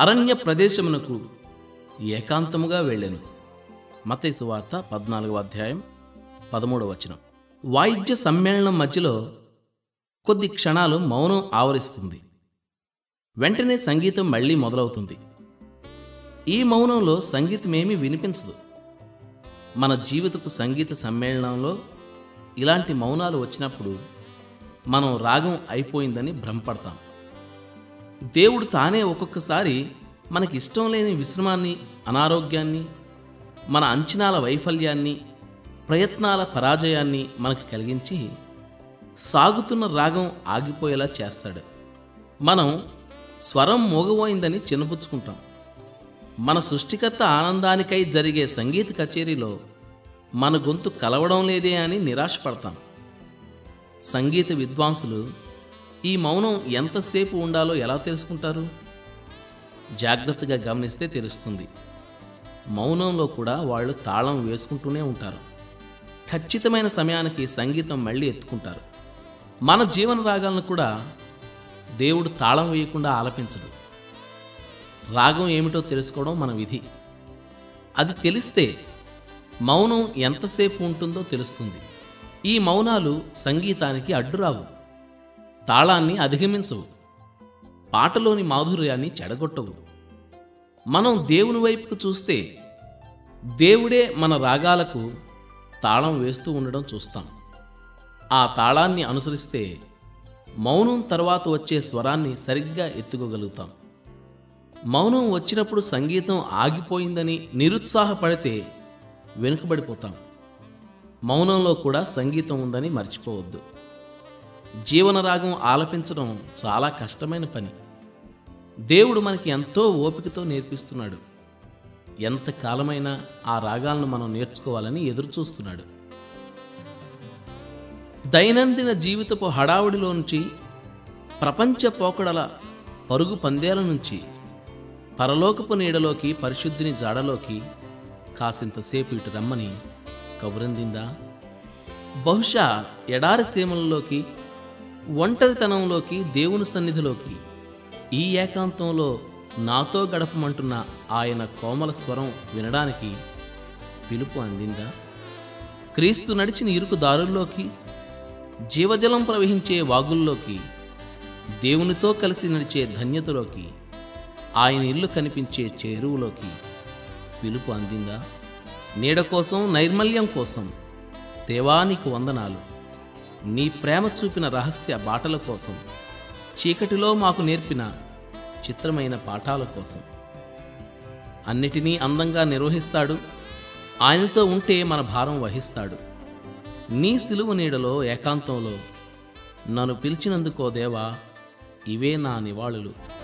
అరణ్య ప్రదేశమునకు ఏకాంతముగా వెళ్ళాను. మతైసు వార్త పద్నాలుగవ అధ్యాయం పదమూడవ వచనం. వాయిద్య సమ్మేళనం మధ్యలో కొద్ది క్షణాలు మౌనం ఆవరిస్తుంది. వెంటనే సంగీతం మళ్ళీ మొదలవుతుంది. ఈ మౌనంలో సంగీతమేమీ వినిపించదు. మన జీవితపు సంగీత సమ్మేళనంలో ఇలాంటి మౌనాలు వచ్చినప్పుడు మనం రాగం అయిపోయిందని భ్రమపడతాం. దేవుడు తానే ఒక్కొక్కసారి మనకి ఇష్టం లేని విశ్రమాన్ని అనారోగ్యాన్ని మన అంచనాల వైఫల్యాన్ని ప్రయత్నాల పరాజయాన్ని మనకు కలిగించి సాగుతున్న రాగం ఆగిపోయేలా చేస్తాడు. మనం స్వరం మోగబోయిందని చిన్నపుచ్చుకుంటాం. మన సృష్టికర్త ఆనందానికై జరిగే సంగీత కచేరీలో మన గొంతు కలవడం లేదే అని నిరాశపడతాం. సంగీత విద్వాంసులు ఈ మౌనం ఎంతసేపు ఉండాలో ఎలా తెలుసుకుంటారు? జాగ్రత్తగా గమనిస్తే తెలుస్తుంది. మౌనంలో కూడా వాళ్ళు తాళం వేసుకుంటూనే ఉంటారు. ఖచ్చితమైన సమయానికి సంగీతం మళ్ళీ ఎత్తుకుంటారు. మన జీవన రాగాలను కూడా దేవుడు తాళం వేయకుండా ఆలపించడు రాగం ఏమిటో తెలుసుకోవడం మన విధి. అది తెలిస్తే మౌనం ఎంతసేపు ఉంటుందో తెలుస్తుంది. ఈ మౌనాలు సంగీతానికి అడ్డురావు. తాళాన్ని అధిగమించవు. పాటలోని మాధుర్యాన్ని చెడగొట్టవు. మనం దేవుని వైపుకు చూస్తే దేవుడే మన రాగాలకు తాళం వేస్తూ ఉండడం చూస్తాం. ఆ తాళాన్ని అనుసరిస్తే మౌనం తర్వాత వచ్చే స్వరాన్ని సరిగ్గా ఎత్తుకోగలుగుతాం. మౌనం వచ్చినప్పుడు సంగీతం ఆగిపోయిందని నిరుత్సాహపడితే వెనుకబడిపోతాం. మౌనంలో కూడా సంగీతం ఉందని మర్చిపోవద్దు. జీవన రాగం ఆలపించడం చాలా కష్టమైన పని. దేవుడు మనకి ఎంతో ఓపికతో నేర్పిస్తున్నాడు. ఎంత కాలమైనా ఆ రాగాలను మనం నేర్చుకోవాలని ఎదురుచూస్తున్నాడు. దైనందిన జీవితపు హడావుడిలో నుంచి ప్రపంచ పోకడల పరుగు పందేల నుంచి పరలోకపు నీడలోకి పరిశుద్ధిని జాడలోకి కాసింతసేపు ఇటు రమ్మని కబురందిందా? బహుశా ఎడారి సీమలలోకి ఒంటరితనంలోకి దేవుని సన్నిధిలోకి ఈ ఏకాంతంలో నాతో గడపమంటున్న ఆయన కోమల స్వరం వినడానికి పిలుపు అందిందా? క్రీస్తు నడిచిన ఇరుకు దారుల్లోకి జీవజలం ప్రవహించే వాగుల్లోకి దేవునితో కలిసి నడిచే ధన్యతలోకి ఆయన ఇల్లు కనిపించే చేరువులోకి పిలుపు అందిందా? నీడ కోసం నైర్మల్యం కోసం దేవానికి వందనాలు. నీ ప్రేమ చూపిన రహస్య బాటల కోసం చీకటిలో మాకు నేర్పిన చిత్రమైన పాఠాల కోసం. అన్నిటినీ అందంగా నిర్వహిస్తాడు. ఆయనతో ఉంటే మన భారం వహిస్తాడు. నీ సిలువ నీడలో ఏకాంతంలో నన్ను పిలిచినందుకో దేవా ఇవే నా నివాళులు.